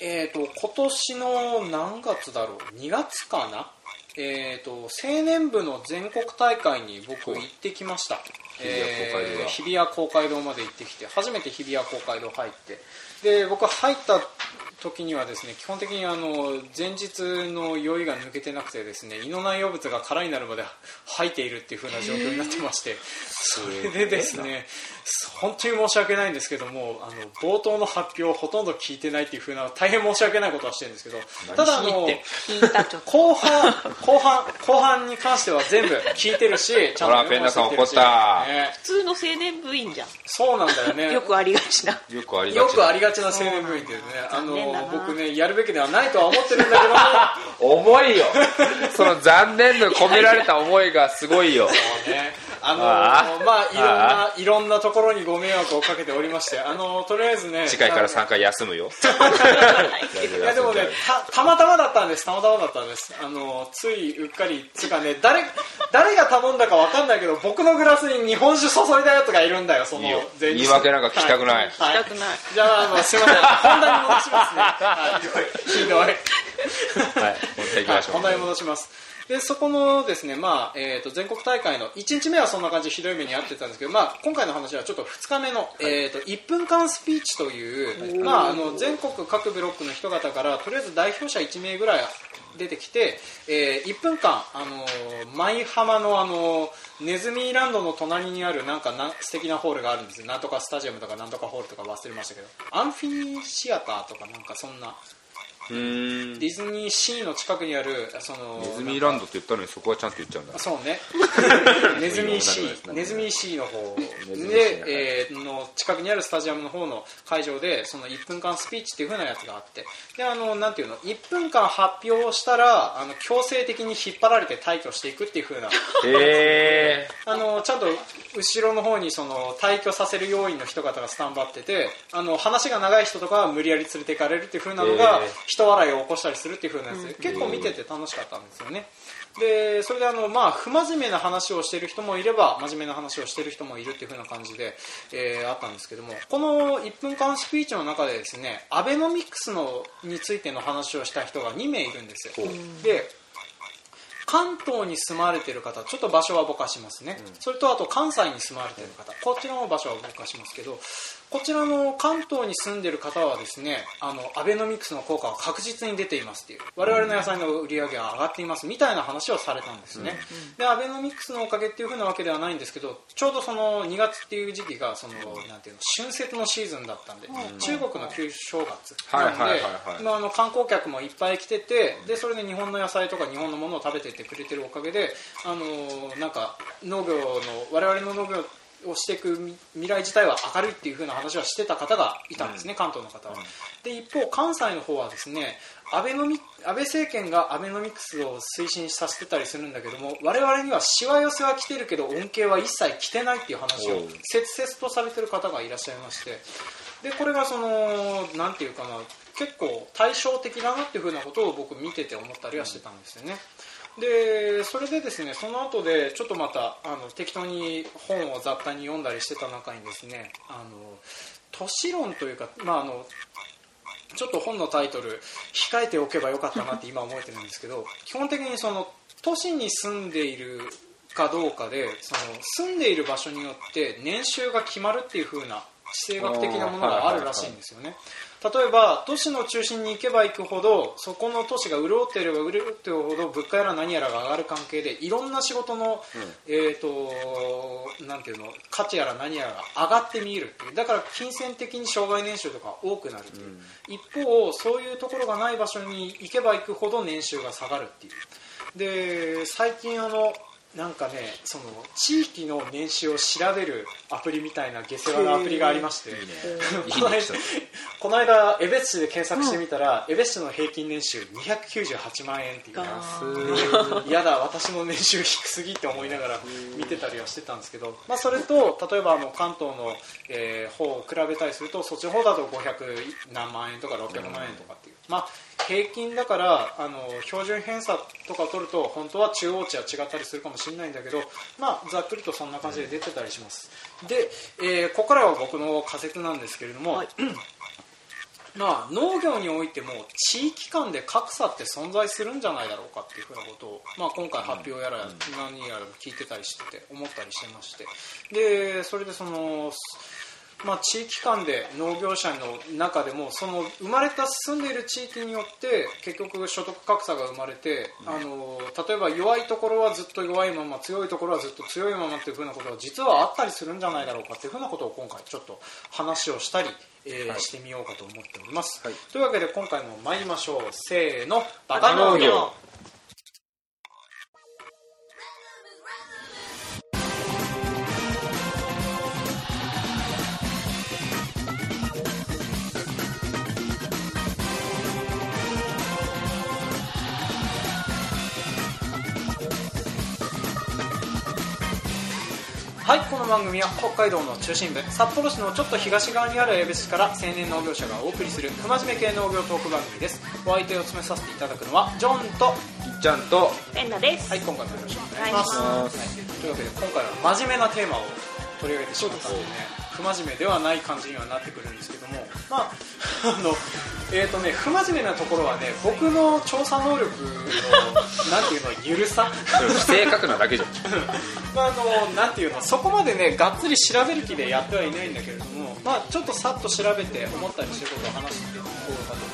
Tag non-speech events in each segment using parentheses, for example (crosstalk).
えーと、今年の何月だろう？2月かな？えーと、青年部の全国大会に僕行ってきました、えー、日比谷公会堂まで行ってきて初めて日比谷公会堂入って。で僕入った時にはですね基本的にあの前日の酔いが抜けてなくてですね胃の内容物が空になるまで吐いているっていう風な状況になってまして。それでですね本当に申し訳ないんですけどもあの冒頭の発表をほとんど聞いてないっていう風な大変申し訳ないことはしてるんですけどただあの後。半後半後半に関しては全部聞いてるし (laughs) ちゃんとてるし、ね、普通の青年部員じゃん。そうなんだよね。よくありがちな。よくありがちな。青年部員っていうねあの僕ねやるべきではないとは思ってるんだけど (laughs) 重いよ。その残念の込められた思いがすごいよ。そうねあのー、まあいろんないろんなところにご迷惑をかけておりましてあのー、とりあえずね次回から3回休むよ。(laughs) いやでもね (laughs) たたまたまだったんです。たまたまだったんです。あのー、ついうっかりつかね誰誰が頼んだか分かんないけど僕のグラスに日本酒注いだやつがいるんだよその言い訳なんか聞きたくない、はい、聞きたくない、じゃああのすいません。本題に戻しますね。ひどい。ひどい。はい本題いきましょう。本題に戻しますでそこのですね、まあえーと、全国大会の1日目はそんな感じひどい目に遭ってたんですけど、まあ、今回の話はちょっと2日目の、えーと、1分間スピーチという、まあ、あの全国各ブロックの人方からとりあえず代表者1名ぐらい出てきて、えー、1分間、あの舞浜の、あのネズミランドの隣にあるなんかな素敵なホールがあるんですよ。なんとかスタジアムとかなんとかホールとか忘れましたけど。アンフィニシアターとかなんかそんなディズニーシーの近くにあるそのネズミランドって言ったのにそこはちゃんと言っちゃうんだ。そうね。(laughs) ネズミシーネズミシーの方。で、えー、の近くにあるスタジアムの方の会場でその1分間スピーチっていう風なやつがあって。であのなんていうの？1分間発表をしたらあの強制的に引っ張られて退去していくっていう風な。あのちゃんと後ろの方にその退去させる要員の人方がスタンバっててあの話が長い人とかは無理やり連れていかれるっていう風なのが、人笑いを起こしたりするっていう風なやつ。で、結構見てて楽しかったんですよね。でそれであの、まあ、不真面目な話をしている人もいれば真面目な話をしている人もいるっていう風な感じで、えー、あったんですけども。この1分間スピーチの中でですねアベノミクスのについての話をした人が2名いるんですよ。で関東に住まれている方ちょっと場所はぼかしますね、うん、それとあと関西に住まれている方。こちらの場所はぼかしますけどこちらの関東に住んでいる方はですねあのアベノミクスの効果は確実に出ていますっていう我々の野菜の売り上げが上がっていますみたいな話をされたんですね、うん、でアベノミクスのおかげっていうふうなわけではないんですけどちょうどその2月っていう時期がそのなんていうの春節のシーズンだったんで、うん、中国の旧正月なんで、まあ、あの観光客もいっぱい来ててでそれで日本の野菜とか日本のものを食べてってくれてるおかげであのなんか農業の我々の農業をしていく未来自体は明るいっていう風な話はしてた方がいたんですね、うん、関東の方は、うん、で一方関西の方はですね安倍のみ安倍政権がアベノミクスを推進させてたりするんだけども我々にはしわ寄せは来てるけど恩恵は一切来てないっていう話を切々とされてる方がいらっしゃいまして。でこれがそのなんていうかな結構対照的だなっていう風なことを僕見てて思ったりはしてたんですよね。でそれでですねその後でちょっとまたあの適当に本を雑多に読んだりしてた中にですねあの都市論というか、まあ、あのちょっと本のタイトル控えておけばよかったなって今思えてるんですけど基本的にその都市に住んでいるかどうかでその住んでいる場所によって年収が決まるっていう風な地政学的なものがあるらしいんですよね。例えば都市の中心に行けば行くほどそこの都市が潤っていれば潤っているほど物価やら何やらが上がる関係でいろんな仕事の、うん、えーと、なんていうの価値やら何やらが上がって見えるっていう。だから金銭的に障害年収とか多くなるっていう、うん、一方そういうところがない場所に行けば行くほど年収が下がるっていう。で最近あのなんかねその地域の年収を調べるアプリみたいな下世話のアプリがありまして、(laughs) この間江別市で検索してみたら、江別市の平均年収298万円っていう (laughs) 嫌だ私の年収低すぎって思いながら見てたりはしてたんですけど、まあ、それと例えばあの関東の、えー、方を比べたりするとそっちの方だと500何万円とか600万円とかっていう、まあ平均だからあの標準偏差とか取ると本当は中央値は違ったりするかもしれないんだけど、まあ、ざっくりとそんな感じで出てたりします。で、えー、ここからは僕の仮説なんですけれども、はい。まあ、農業においても地域間で格差って存在するんじゃないだろうかっていうふうなことを、まあ、今回発表やら何やら聞いてたりしてて思ったりしてまして。でそれでそのまあ、地域間で農業者の中でもその生まれた住んでいる地域によって結局所得格差が生まれて、あの例えば弱いところはずっと弱いまま強いところはずっと強いままっていうふうなことが実はあったりするんじゃないだろうかっていうふうなことを今回ちょっと話をしたり、えーはい、してみようかと思っております、はい、というわけで今回も参りましょう。せーの。バカ農業はいこの番組は北海道の中心部札幌市のちょっと東側にある江別市から青年農業者がお送りする不真面目系農業トーク番組です。お相手を務めさせていただくのはジョンといっちゃんとペンナです。はい今回もよろしくお願いします、はい、というわけで今回は真面目なテーマを取り上げてしまったのでね不真面目ではない感じにはなってくるんですけども。まああのえーとね、不真面目なところはね僕の調査能力のなんていうの緩さ？不正確なだけじゃん。(laughs) まああのなんていうのそこまでねがっつり調べる気でやってはいないんだけれども、まあ、ちょっとさっと調べて思ったりしてることを話していこうかと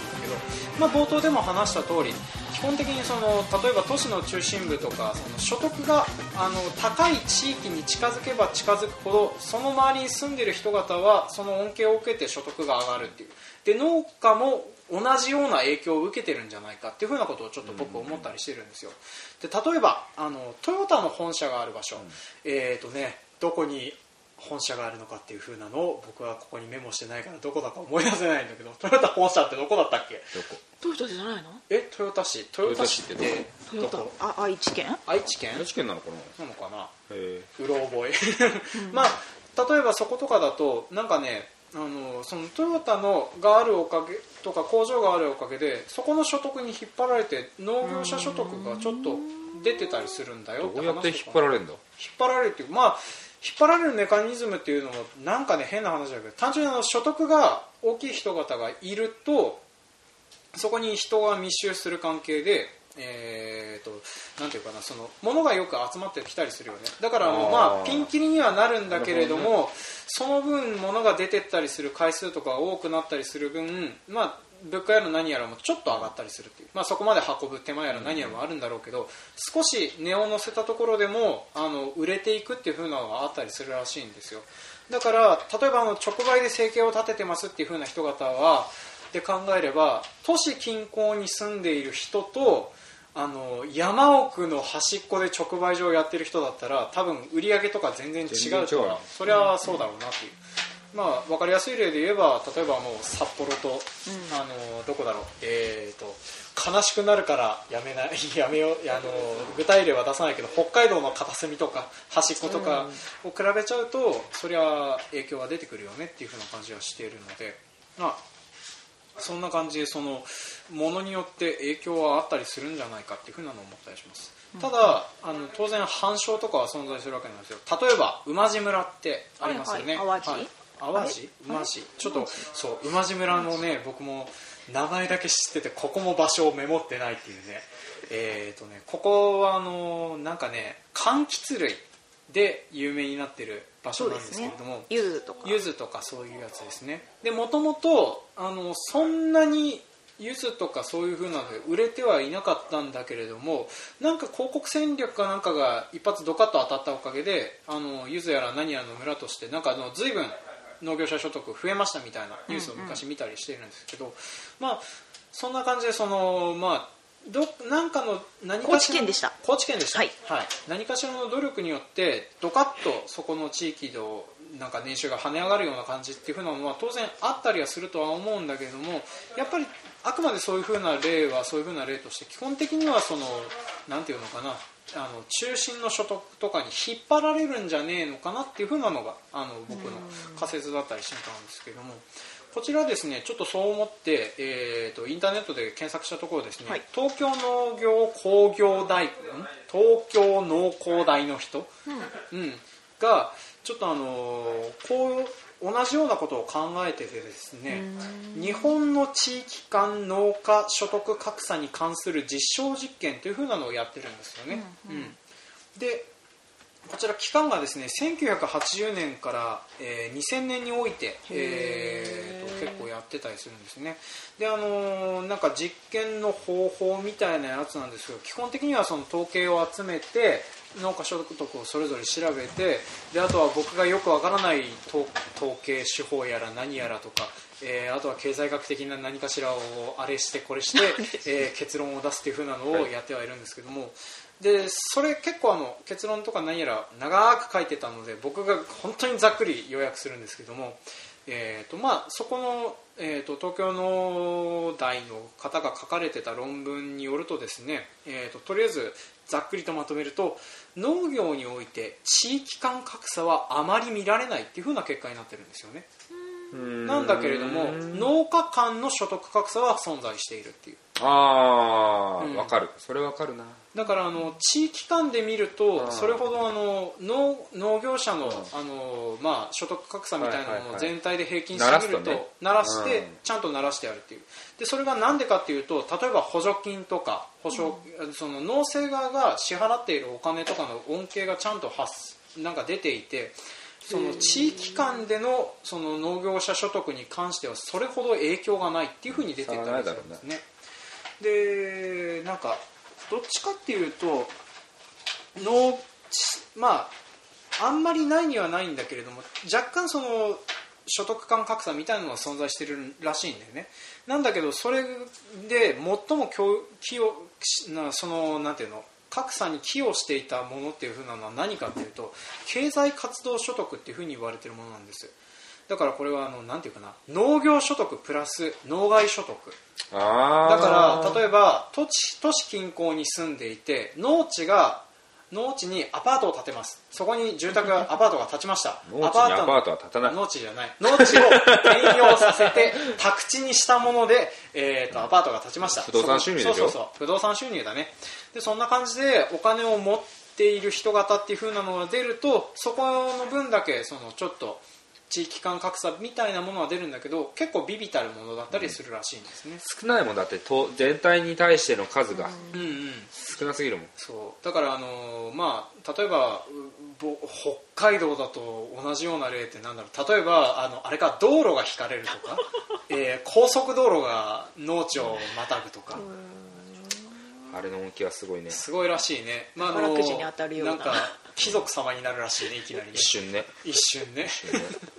まあ、冒頭でも話した通り基本的にその例えば都市の中心部とかその所得があの高い地域に近づけば近づくほどその周りに住んでいる人方はその恩恵を受けて所得が上がるっていう。で農家も同じような影響を受けてるんじゃないかっていうふうなことをちょっと僕思ったりしてるんですよ。で例えばあのトヨタの本社がある場所、えーとね、どこに本社があるのかっていうふうなのを僕はここにメモしてないからどこだか思い出せないんだけどトヨタ本社ってどこだったっけ？トヨタじゃないの？えトヨタ市。トヨタ市ってトヨタあ愛知県？愛知県？愛知県なのかな？なのかな？うろ覚え。(laughs) まあ例えばそことかだとなんかねあのそのトヨタのがあるおかげとか工場があるおかげでそこの所得に引っ張られて農業者所得がちょっと出てたりするんだよどうやって引っ張られるんだ？引っ張られるっていうまあ引っ張られるメカニズムっていうのもなんかね変な話だけど単純に所得が大きい人方がいるとそこに人が密集する関係でえーと、なんていうかなその物がよく集まってきたりするよね。だからまあピンキリにはなるんだけれども、ね、その分物が出てったりする回数とか多くなったりする分、まあ、物価やら何やらもちょっと上がったりするっていう、まあ、そこまで運ぶ手間やら何やらもあるんだろうけど少し値を乗せたところでもあの売れていくっていう風なのがあったりするらしいんですよ。だから例えばあの直売で生計を立ててますっていう風な人方はで考えれば都市近郊に住んでいる人とあの山奥の端っこで直売所をやってる人だったら多分売り上げとか全然違うからそれはそうだろうなっていう、まあ、分かりやすい例で言えば例えばもう札幌と、うん、あのどこだろう。えーと、悲しくなるからやめない (laughs) やめようあの具体例は出さないけど北海道の片隅とか端っことかを比べちゃうと、そりゃ影響は出てくるよねっていうふうな感じはしているので、まあ、そんな感じでそのものによって影響はあったりするんじゃないかっていうふうなのを思ったりします、ただあの当然反証とかは存在するわけなんですよ。例えば馬路村ってありますよね、はいはい、淡路、馬路ちょっとそう馬路村のね僕も名前だけ知っててここも場所をメモってないっていうね。えっ、ー、とねここはあのなんかね柑橘類で有名になってる場所なんですけれども、柚子、とか。柚子とかそういうやつですね。でもともとあのそんなに柚子とかそういう風なので売れてはいなかったんだけれどもなんか広告戦略かなんかが一発ドカッと当たったおかげであの柚子やら何やらの村としてなんかあの随分農業者所得増えましたみたいなニュースを昔見たりしているんですけど、うんうん、まあそんな感じでそのまあどなんかの何か高知県でした。高知県でした、はい、はい、何かしらの努力によってドカッとそこの地域のなんか年収が跳ね上がるような感じっていうふうなのは当然あったりはするとは思うんだけれどもやっぱりあくまでそういうふうな例はそういうふうな例として基本的にはそのなんていうのかなあの中心の所得とかに引っ張られるんじゃねえのかなっていうふうなのがあの僕の仮説だったりしてたんですけども。こちらですねちょっとそう思って、えーと、インターネットで検索したところですね、はい、東京農業工業大東京農工大の人、うん、うん、がちょっとあのこう同じようなことを考えててですね日本の地域間農家所得格差に関する実証実験というふうなのをやってるんですよね。うんでこちら期間がですね1980年から、えー2000年において、えーと結構やってたりするんですね。であのーなんか実験の方法みたいなやつなんですけど基本的にはその統計を集めて農家所得をそれぞれ調べてであとは僕がよくわからない統統計手法やら何やらとか、えーあとは経済学的な何かしらをあれしてこれして、(laughs) えー結論を出すっていう風なのをやってはいるんですけども、でそれ結構あの結論とか何やら長く書いてたので僕が本当にざっくり要約するんですけども、えーとまあ、そこの、えー、と東京の大の方が書かれてた論文によるとですね、えー、ととりあえずざっくりとまとめると農業において地域間格差はあまり見られないっていう風な結果になってるんですよね。なんだけれども農家間の所得格差は存在しているっていうああ、うん。わかる。それわかるな。だからあの地域間で見るうん。とそれほどあの農農業者のうん。あの、まあ、所得格差みたいなものを全体で平均してみると鳴鳴らしてうん。ちゃんと鳴らしてやるっていう。でそれがなんでかっていうと例えば補助金とか保証、その農政側が支払っているお金とかの恩恵がちゃんと発なんか出ていてその地域間でのその農業者所得に関してはそれほど影響がないっていうふうに出てたんですね。でなんかどっちかっていうと農地まああんまりないにはないんだけれども若干その所得間格差みたいなのが存在してるらしいんだよね。なんだけどそれで最も寄与なそのなんていうの格差に寄与していたものっていうふうなのは何かっていうと経済活動所得っていうふうに言われてるものなんですだからこれはあのなんていうかな農業所得プラス農外所得。あだからえ例えば都市都市近郊に住んでいて農地が農地にアパートを建てます。そこに住宅が (laughs) アパートが建ちました。農地にアパートは建たない。農地じゃない。農地を転用させて (laughs) 宅地にしたもので、えー、とアパートが建ちました。不動産収入そうそうそう。不動産収入だね。でそんな感じでお金を持っている人型っていう風なのが出るとそこの分だけそのちょっと地域間格差みたいなものは出るんだけど結構ビビたるものだったりするらしいんですね、少ないもんだってと全体に対しての数がうんうん。少なすぎるもん。そう。だからあのーまあ例えばうぼ北海道だと同じような例ってなんだろう。例えばあのあれか道路が引かれるとか、(laughs) えー高速道路が農地をまたぐとか、あれの恩恵はすごいね。すごいらしいね、まあ、あの宝くじに当たるような。んか貴族様になるらしいねいきなりね。一瞬ね。一瞬ね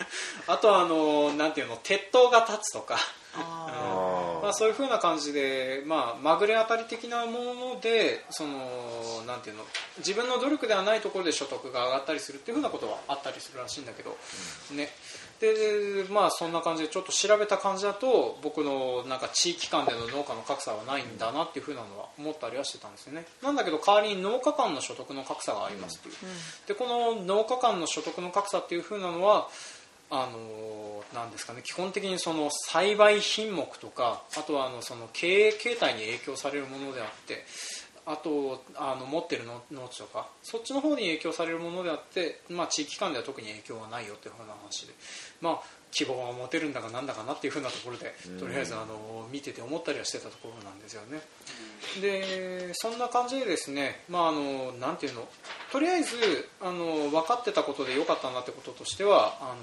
(laughs) あとはあのなんていうの鉄塔が立つとか。ああまあ、そういうふうな感じで、まあ、まぐれ当たり的なものでそのなんていうの自分の努力ではないところで所得が上がったりするっていうふうなことはあったりするらしいんだけど、ね。でまあそんな感じでちょっと調べた感じだと僕のなんか地域間での農家の格差はないんだなっていうふうなのは思ったりはしてたんですよね。なんだけど代わりに農家間の所得の格差がありますっていう、でこの農家間の所得の格差っていうふうなのはあのなんですかね基本的にその栽培品目とかあとはあのその経営形態に影響されるものであってあとあの持ってる農地とかそっちの方に影響されるものであって、まあ、地域間では特に影響はないよというふうな話で、まあ、希望は持てるんだかなんだかなっていうふうなところでとりあえずあの見てて思ったりはしてたところなんですよね。でそんな感じでですね、まあ、あのなんていうのとりあえずあの分かってたことで良かったなってこととしてはあ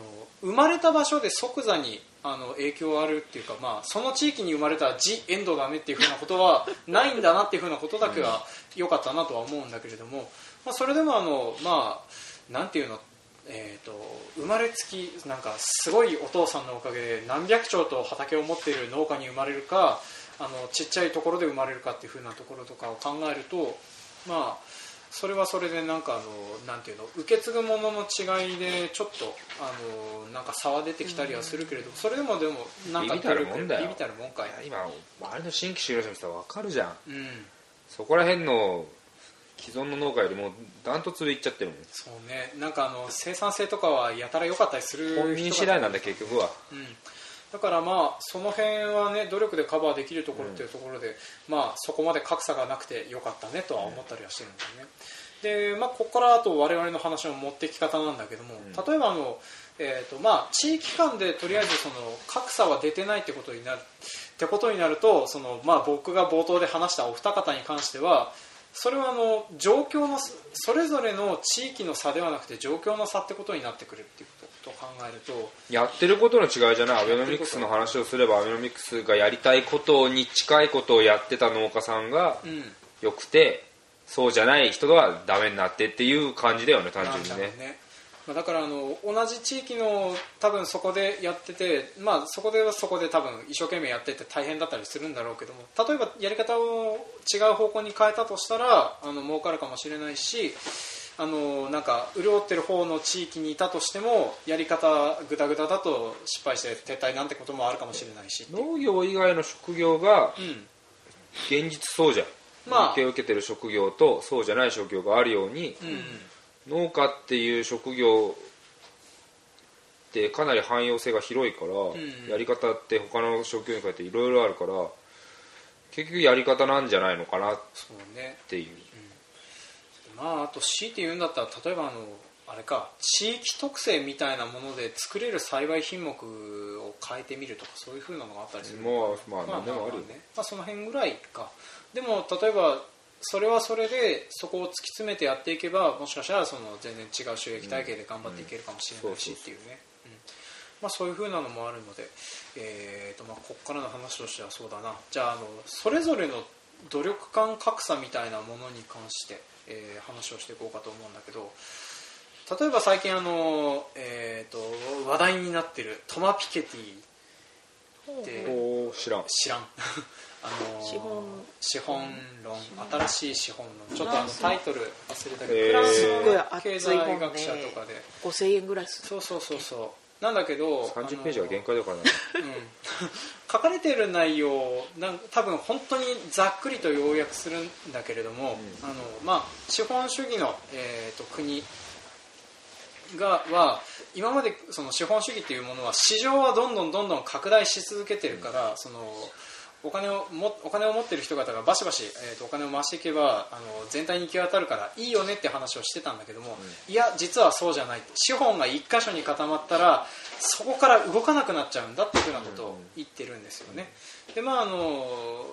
の生まれた場所で即座にあの影響あるっていうか、まあ、その地域に生まれたジ・エンドだねっていうふうなことは (laughs) ないんだなっていうふうなことだけは良かったなとは思うんだけれども、まあ、それでもあの、まあ、なんていうのえー、と生まれつきなんかすごいお父さんのおかげで何百丁と畑を持っている農家に生まれるかあのちっちゃいところで生まれるかっていう風なところとかを考えるとまあそれはそれでなんかあのなんていうの受け継ぐものの違いでちょっとあのなんか差は出てきたりはするけれどそれでもでもなんかビビたるもんだよ。ビビたるもんかい。今周りの新規就労者の人は分かるじゃん。うん。そこら辺の既存の農家よりもダントツでいっちゃってるもん。そうね。なんかあの生産性とかはやたら良かったりする本人次第なんだ結局は。うん、だからまあその辺はね努力でカバーできるところっていうところで、まあそこまで格差がなくてよかったねとは思ったりはしてるんですよね、で、まあ、ここからあと我々の話の持ってき方なんだけども、例えばあの、えーとまあ、地域間でとりあえずその格差は出てないってことになるってことになるとその、まあ、僕が冒頭で話したお二方に関してはそれはあの状況のそれぞれの地域の差ではなくて状況の差ってことになってくるっていうことと考えるとやってることの違いじゃない。アベノミクスの話をすればアベノミクスがやりたいことに近いことをやってた農家さんがうん。よくてそうじゃない人がダメになってっていう感じだよね単純にねまあだからあの同じ地域の多分そこでやってて、まあ、そこではそこで多分一生懸命やってて大変だったりするんだろうけども例えばやり方を違う方向に変えたとしたらあの儲かるかもしれないしあのなんか潤ってる方の地域にいたとしてもやり方ぐだぐだだと失敗して撤退なんてこともあるかもしれないし農業以外の職業がうん。現実そうじゃん、まあ。受けてる職業とそうじゃない職業があるように、うん農家っていう職業ってかなり汎用性が広いから、んやり方って他の職業に変えていろいろあるから結局やり方なんじゃないのかなっそうね。ていう、まああと強いて言うんだったら例えばあのあれか地域特性みたいなもので作れる栽培品目を変えてみるとかそういうふうなのがあったりする。まあまあ何でもあるよ。まあねまあ、その辺ぐらいか。でも例えばそれはそれでそこを突き詰めてやっていけばもしかしたらその全然違う収益体系で頑張っていけるかもしれないしうんっていうね。そういうふうなのもあるので、えーとまあ、ここからの話としてはそうだな。じゃああのそれぞれの努力感格差みたいなものに関して、えー話をしていこうかと思うんだけど例えば最近あの、えー、と話題になってるトマ・ピケティって知らん。知らん。(laughs) あのー資本。資本論新しい資本論。ちょっとあのタイトル忘れたけど、フランスの経済本学者ねとかで、5000円ぐらいするそうそうそうそう。なんだけど30ページは限界だからねあのうん。(laughs) 書かれている内容なん多分本当にざっくりと要約するんだけれども、あのまあ、資本主義の、えー、と国がは今までその資本主義っていうものは市場はどんどんどんどん拡大し続けてるから、そのお金をもお金を持ってる人方がバシバシ、えー、とお金を回していけばあの全体に行き渡るからいいよねって話をしてたんだけども、いや実はそうじゃない資本が一箇所に固まったらそこから動かなくなっちゃうんだっていうふうなことを言ってるんですよね。でまああの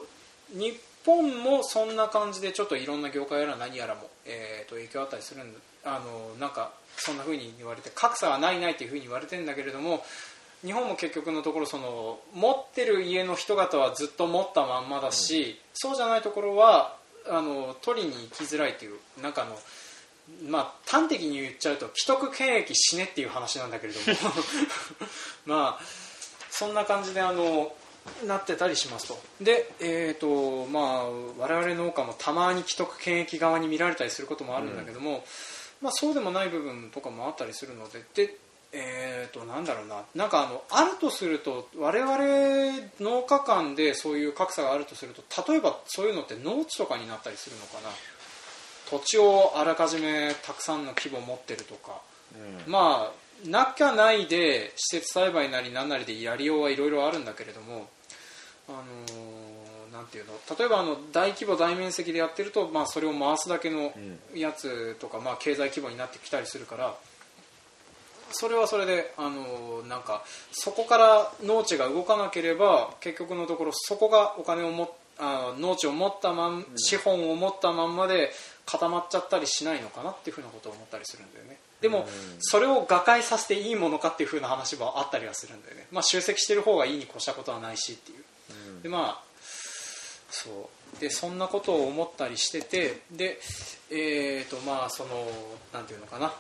日本もそんな感じでちょっといろんな業界やら何やらも、えー、と影響あったりするんだあのなんかそんな風に言われて格差はないないっていう風に言われてるんだけれども日本も結局のところその持ってる家の人方はずっと持ったまんまだし、そうじゃないところはあの取りに行きづらいというなんかあのまあ、端的に言っちゃうと既得権益死ねっていう話なんだけれども。(laughs) まあそんな感じであのなってたりしますと。で、えーとまあ、我々農家もたまに既得権益側に見られたりすることもあるんだけども、まあ、そうでもない部分とかもあったりするのでで、えー、となんだろうな。なんかあのあるとすると我々農家間でそういう格差があるとすると例えばそういうのって農地とかになったりするのかな。土地をあらかじめたくさんの規模を持ってるとか、まあなきゃないで施設栽培なり何なりでやりようはいろいろあるんだけれども、あのーなんていうの？例えばあの大規模大面積でやってると、まあ、それを回すだけのやつとか、まあ、経済規模になってきたりするからそれはそれで、あのーなんかそこから農地が動かなければ結局のところそこがお金をもあー農地を持ったまん資本を持ったまんまで固まっちゃったりしないのかなっていうふうなことを思ったりするんだよね。でもそれを瓦解させていいものかっていうふうな話もあったりはするんだよね、まあ、集積してる方がいいに越したことはないしっていう。でまあそう。でそんなことを思ったりしててでえーとまあそのなんていうのかな。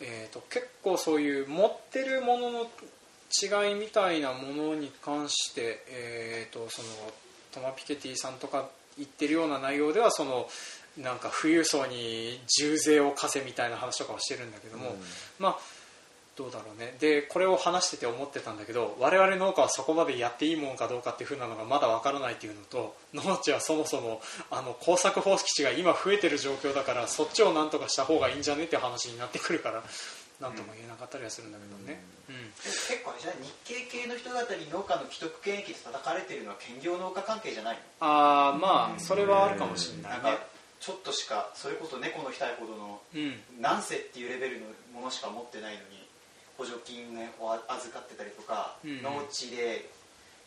えー、と結構そういう持ってるものの違いみたいなものに関して、えー、とそのトマ・ピケティさんとか言ってるような内容ではそのなんか富裕層に重税を課せみたいな話とかをしてるんだけども、まあどうだろうね。でこれを話してて思ってたんだけど我々農家はそこまでやっていいもんかどうかっていう風なのがまだわからないっていうのと農地はそもそもあの耕作放棄地が今増えてる状況だからそっちをなんとかした方がいいんじゃねっていう話になってくるからなんとも言えなかったりはするんだけどね、うん。結構じゃ日系系の人方に農家の既得権益で叩かれてるのは兼業農家関係じゃないの？ああまあそれはあるかもしれないね。ちょっとしかそれこそ猫の額ほどのうん。何世っていうレベルのものしか持ってないのに補助金を預かってたりとか、うん農地で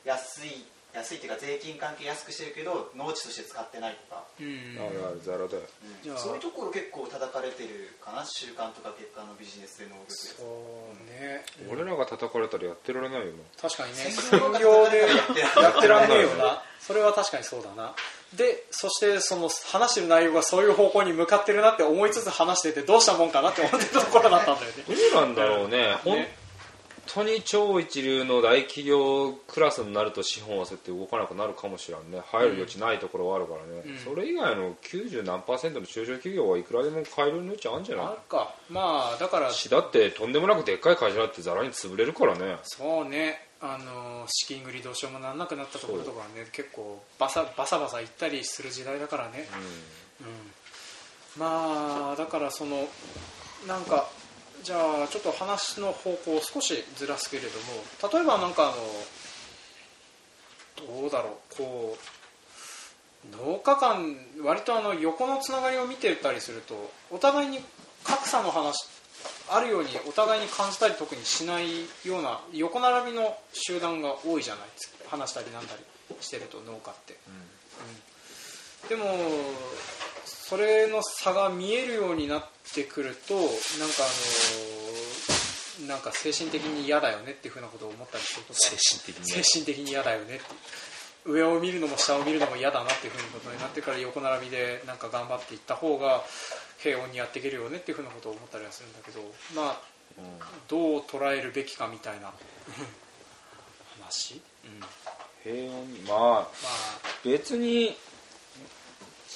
安い安いっていうか税金関係安くしてるけど農地として使ってないとか、うん。あるあるザラだよ。うんじゃあ。そういうところ結構叩かれてるかな？週刊とか月刊のビジネスで能力ですそうね。俺らが叩かれたらやってられないよ確かにね。専業でやってらやってらんねえよな。それは確かにそうだな。でそしてその話してる内容がそういう方向に向かってるなって思いつつ話しててどうしたもんかなって思ってたところだったんだよね。などうなんだろうね。本ね当に超一流の大企業クラスになると資本はそうやって動かなくなるかもしれんね。入る余地ないところはあるからね、うん。それ以外の90何パーセントの中小企業はいくらでも買える余地あるんじゃない？あるか。まあだからしだってとんでもなくでっかい会社だってざらに潰れるからね。そうね。あの資金繰りどうしようもなんなくなったところとかはね結構バサバサバサ行ったりする時代だからね、うん、まあだからそのなんかじゃあちょっと話の方向を少しずらすけれども例えばなんかあのどうだろうこう農家間割とあの横のつながりを見てたりするとお互いに格差の話あるようにお互いに感じたり特にしないような横並びの集団が多いじゃないですか。話したりなんだりしてると農家って、うん。でもそれの差が見えるようになってくるとなんかあのなんか精神的に嫌だよねっていうふうなことを思ったりすると精神的に精神的に嫌だよねって上を見るのも下を見るのも嫌だなっていうふうなことになってから横並びでなんか頑張っていった方が平穏にやっていけるよねっていうふうなことを思ったりはするんだけどまあどう捉えるべきかみたいな話、うん、ま平穏？にまああ。別に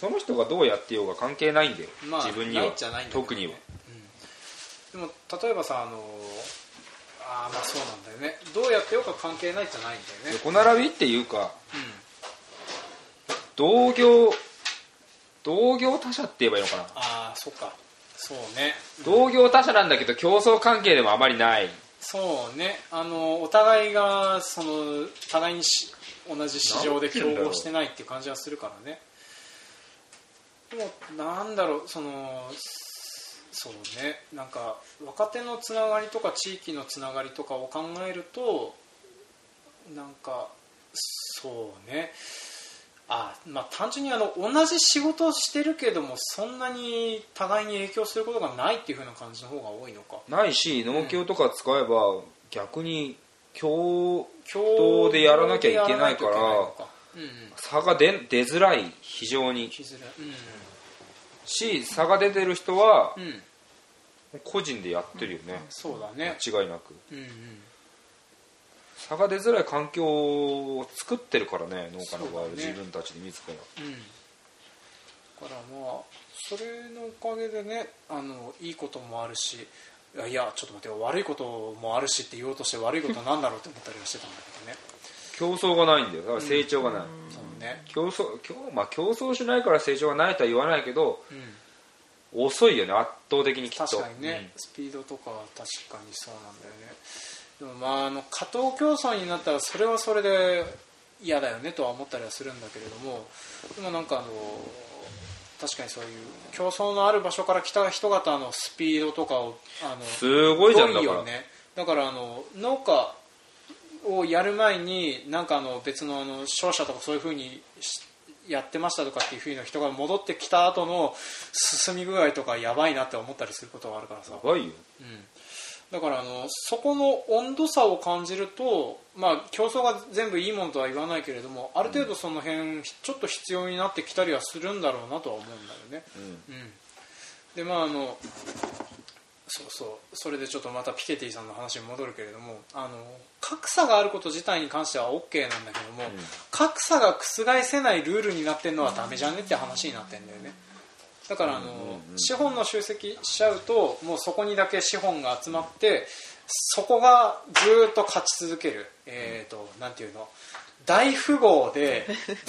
その人がどうやってようが関係ないんだよ、まあ自分には。特には。でも例えばさあのあーまあそうなんだよね。どうやってようか関係ないじゃないんだよね。横並びっていうか同業同業他社って言えばいいのかな。ああそっか。そうね。同業他社なんだけど競争関係でもあまりない。そうね。あのお互いがその互いにし同じ市場で競合してないっていう感じはするからねでもなんだろうそのそうねなんか若手のつながりとか地域のつながりとかを考えるとなんかそうね。あまあ単純にあの同じ仕事をしてるけどもそんなに互いに影響することがないっていう風な感じの方が多いのか。ないし農協とか使えば逆に共共同でやらなきゃいけないから差が出出づらい非常に。し差が出てる人は個人でやってるよね、そうだね。間違いなく。差が出づらい環境を作ってるからね農家の場合は自分たちで自ら。うん。だからまあそれのおかげでねあのいいこともあるしいやちょっと待ってよ悪いこともあるしって言おうとして悪いことは何だろうって思ったりはしてたんだけどね競争がないんだよ。だから成長がない、ね。競争競,、まあ、競争しないから成長がないとは言わないけどうん。遅いよね。圧倒的にきっと。確かにね、スピードとかは確かにそうなんだよね。でもまああの加藤競争になったらそれはそれで嫌だよねとは思ったりはするんだけれどもでもなんかあの確かにそういう競争のある場所から来た人方のスピードとかをあのすごいじゃんだから。よね。だからあの農家をやる前になんかあの別のあの商社とかそういうふうにしやってましたとかっていうふうな人が戻ってきた後の進み具合とかやばいなって思ったりすることがあるからさ。やばい。ようん。だからあのそこの温度差を感じると、まあ、競争が全部いいものとは言わないけれどもある程度その辺ちょっと必要になってきたりはするんだろうなとは思うんだよね。うん。うん、でまああのそうそう。それでちょっとまたピケティさんの話に戻るけれどもあの格差があること自体に関しては OK なんだけども、格差が覆せないルールになってるのはダメじゃねって話になってるんだよね。だからあの、資本の集積しちゃうともうそこにだけ資本が集まってそこがずっと勝ち続ける、えー、となんていうの？大富豪で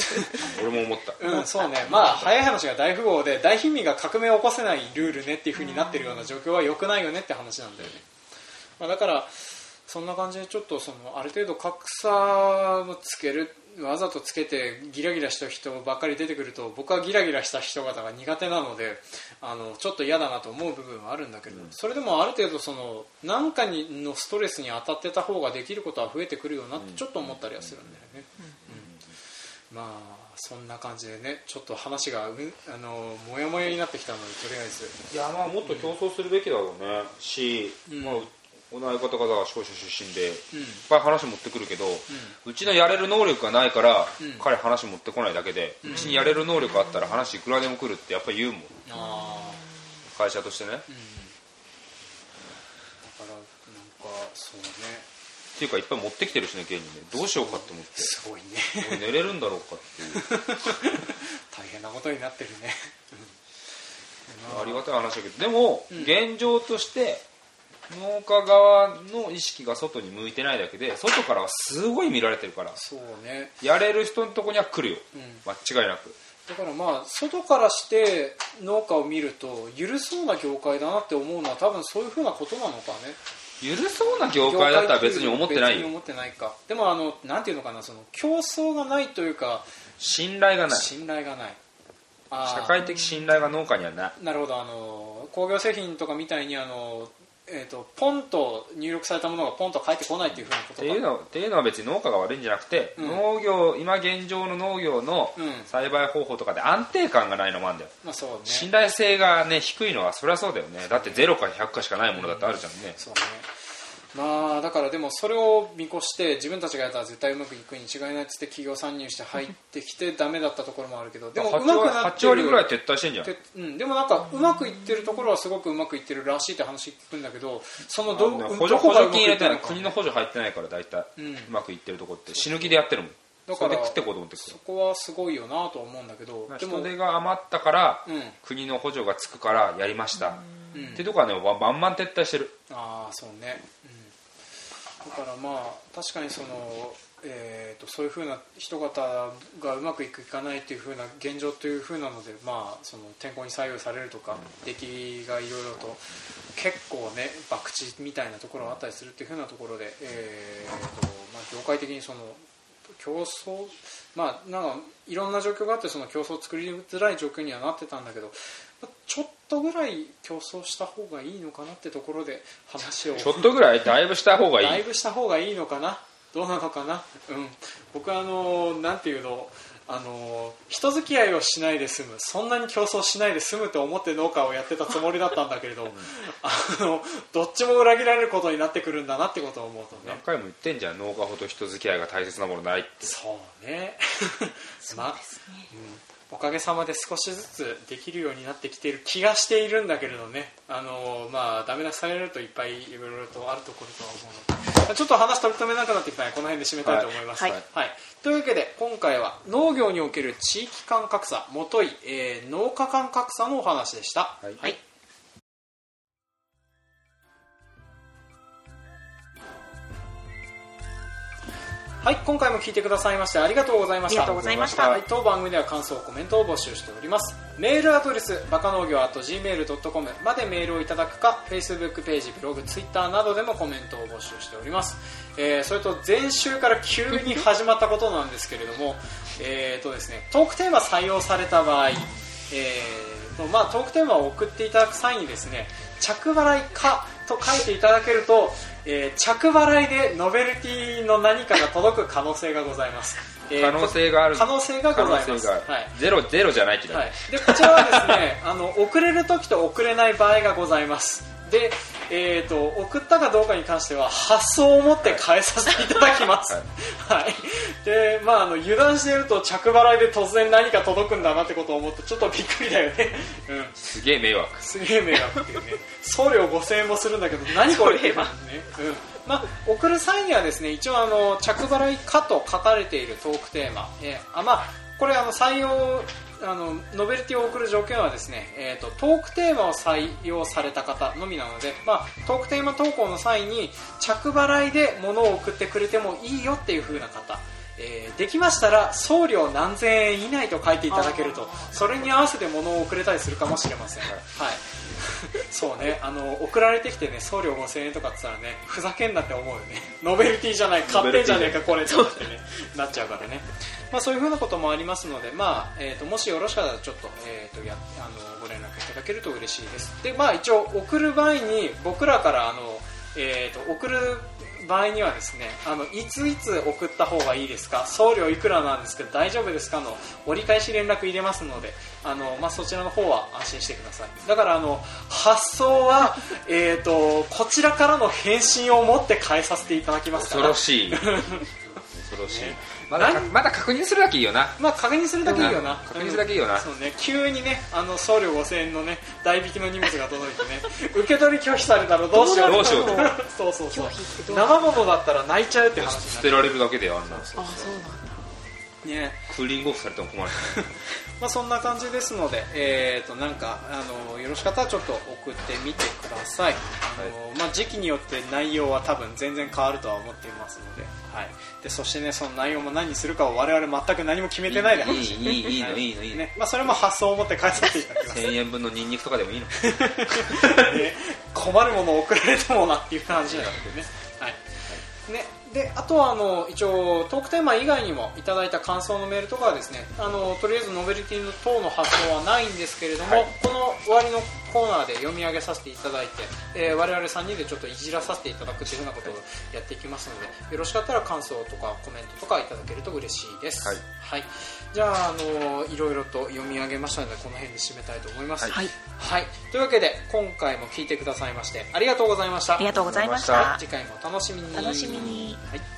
(laughs) 俺も思った。うん、そうね、まあ早い話が大富豪で大貧民が革命を起こせないルールねっていう風になってるような状況は良くないよねって話なんだよね、まあ、だからそんな感じでちょっとそのある程度格差をつけるわざとつけてギラギラした人ばっかり出てくると僕はギラギラした人方が苦手なのであのちょっと嫌だなと思う部分はあるんだけど、それでもある程度その何かにのストレスに当たってた方ができることは増えてくるよなってちょっと思ったりはするんだよね、うん。まあそんな感じでねちょっと話がうんあのモヤモヤになってきたのでとりあえず。いやまあもっと競争するべきだろうね。し、うん。まあ同じ方々が商社出身で、いっうんぱい話持ってくるけど、うちのやれる能力がないから、うん。彼話持ってこないだけで、うちにやれる能力あったら話いくらでも来るってやっぱり言うもん。会社としてね、うん。だからなんかそうね。っていうかいっぱい持ってきてるしね現にね。どうしようかって思って。すごいね俺寝れるんだろうかっていう。(laughs) 大変なことになってるね。ありがたい話だけど。でも、うん。現状として農家側の意識が外に向いてないだけで外からはすごい見られてるからそうね、やれる人のとこには来るよ。うん、間違いなく。だからまあ外からして農家を見ると緩そうな業界だなって思うのは多分そういうふうなことなのかね。許そうな業界だったら別に思ってないよ。別に思ってないか。でもあのなんていうのかなその競争がないというか信頼がない。信頼がない。社会的信頼が農家にはない。なるほど。あの工業製品とかみたいにあの、えー、とポンと入力されたものがポンと返ってこないっていうふうなことか。っていうのっていうのは別に農家が悪いんじゃなくて、うん。農業今現状の農業のうん。栽培方法とかで安定感がないのもあるんだよ。まあそうね。信頼性がね低いのはそりゃそうだよね。だって0か100かしかないものだってあるじゃんね、そうねまあだからでもそれを見越して自分たちがやったら絶対うまくいくに違いないっつって企業参入して入ってきてダメだったところもあるけどでもうまく8割なって8割ぐらいる撤退してんじゃん。てうん、でもなんかうまくいってるところはすごくうまくいってるらしいって話聞くんだけどそのど補助補助金入れてない国の補助入ってないから大体、ううんまくいってるとこって死ぬ気でやってるもん。だからそれで食ってこうと思ってる。そこはすごいよなとは思うんだけど人手が余ったから、うん。国の補助がつくからやりました、うん。っていうとこはねバンバン撤退してる。ああそうね、うん、だからまあ確かにその、えー、とそういうふうな人方がうまくいくいかないっていうふうな現状というふうなので、まあ、その天候に左右されるとか、出来がいろいろと結構ね博打みたいなところがあったりするっていうふうなところで、えーとまあ、業界的にその競争まあなんかいろんな状況があってその競争を作りづらい状況にはなってたんだけどちょっとぐらい競争した方がいいのかなってところで話を。ちょっとぐらいだいぶした方がいい。だいぶした方がいいのかな？どうなのかな？うん。僕はあのなんていうの？あの人付き合いをしないで済むそんなに競争しないで済むと思って農家をやってたつもりだったんだけれど、あのどっちも裏切られることになってくるんだなってことを思うとね。何回も言ってんじゃん農家ほど人付き合いが大切なものないって。そうね。まあ、うん、おかげさまで少しずつできるようになってきている気がしているんだけれどね。あのまあダメ出しされるといっぱいいろいろとあるところとは思うのでちょっと話取り留めなくなってきたのでこの辺で締めたいと思います、はい。はい。というわけで今回は農業における地域間格差もとい、えー農家間格差のお話でした、はいはいはい、今回も聞いてくださいましてありがとうございました。ありがとうございましたはい、当番組では感想、コメントを募集しております。メールアドレス、バカ農業 .gmail.com までメールをいただくか、Facebook ページ、ブログ、Twitter などでもコメントを募集しております。えーそれと前週から急に始まったことなんですけれども、(laughs) えーとですね、トークテーマ採用された場合、えーとまあ、トークテーマを送っていただく際にですね着払いかと書いていただけると、えー着払いでノベルティの何かが届く可能性がございます、えー可能性がある。可能性がございます。はい。ゼロゼロじゃないって言っはい、でこちらはですねあの送れる時と送れない場合がございます。で、えー、と送ったかどうかに関しては発送を持って変えさせていただきます、はい。でまあ、あの油断していると着払いで突然何か届くんだなってことを思ってちょっとびっくりだよね、うん、すげえ迷惑。すげえ迷惑っていうね。送料5000円もするんだけど何これってね、うん。まあ、送る際にはですね一応あの着払いかと書かれているトークテーマ、えーあまあ、これあの採用あのノベルティを送る条件はですね、えー、とトークテーマを採用された方のみなので、まあ、トークテーマ投稿の際に着払いで物を送ってくれてもいいよっていう風な方えーできましたら送料何千円以内と書いていただけるとそれに合わせて物を送れたりするかもしれません、はい、(laughs) そうねあの送られてきてね送料5000円とかって言ったらねふざけんなって思うよね。(laughs) ノベルティじゃない買ってんじゃねえかこれってなってねなっちゃうからね。まあ、そういうふうなこともありますので、まあえー、ともしよろしかったらちょっと,、えー、とやあのご連絡いただけると嬉しいです。で、まあ、一応送る場合に僕らからあの、えー、と送る場合にはですねあのいついつ送った方がいいですか？送料いくらなんですけど大丈夫ですか？の折り返し連絡入れますのであの、まあ、そちらの方は安心してください。だからあの発送は、(laughs) えー、とこちらからの返信を持って返させていただきますから。恐ろしい。(laughs) 恐ろしい、まだまだ確認するだけいいよな。まあ確認するだけいいよな、確認するだけいいよな、そうね急にねあの送料5000円のね代引きの荷物が届いてね (laughs) 受け取り拒否されたらどうしよう。どうしよう (laughs) そうそうそう。生物だったら泣いちゃうって話捨てられるだけであんなあそうなんだね。クーリングオフされても困る。(laughs) まあそんな感じですのでえっ、となんかあのよろしかったらちょっと送ってみてください。あの、まあ時期によって内容は多分全然変わるとは思っていますのではい。でそしてねその内容も何にするかを我々全く何も決めてないで話していいいいいいのい。いのいいの。ね。まあそれも発想を持って返させていただきます。1000円分のニンニクとかでもいいの。(laughs) ね、困るものを送られてもなっていう感じなんでね。であとはあの一応トークテーマ以外にもいただいた感想のメールとかはですねあのとりあえずノベルティの等の発想はないんですけれども、はい。この終わりのコーナーで読み上げさせていただいて、えー我々3人でちょっといじらさせていただくというふうなことをやっていきますのでよろしかったら感想とかコメントとかいただけると嬉しいです、はい。じゃああのいろいろと読み上げましたのでこの辺で締めたいと思います、はい。はい、というわけで今回も聞いてくださいましてありがとうございました。ありがとうございました。次回もお楽しみに。楽しみに。はい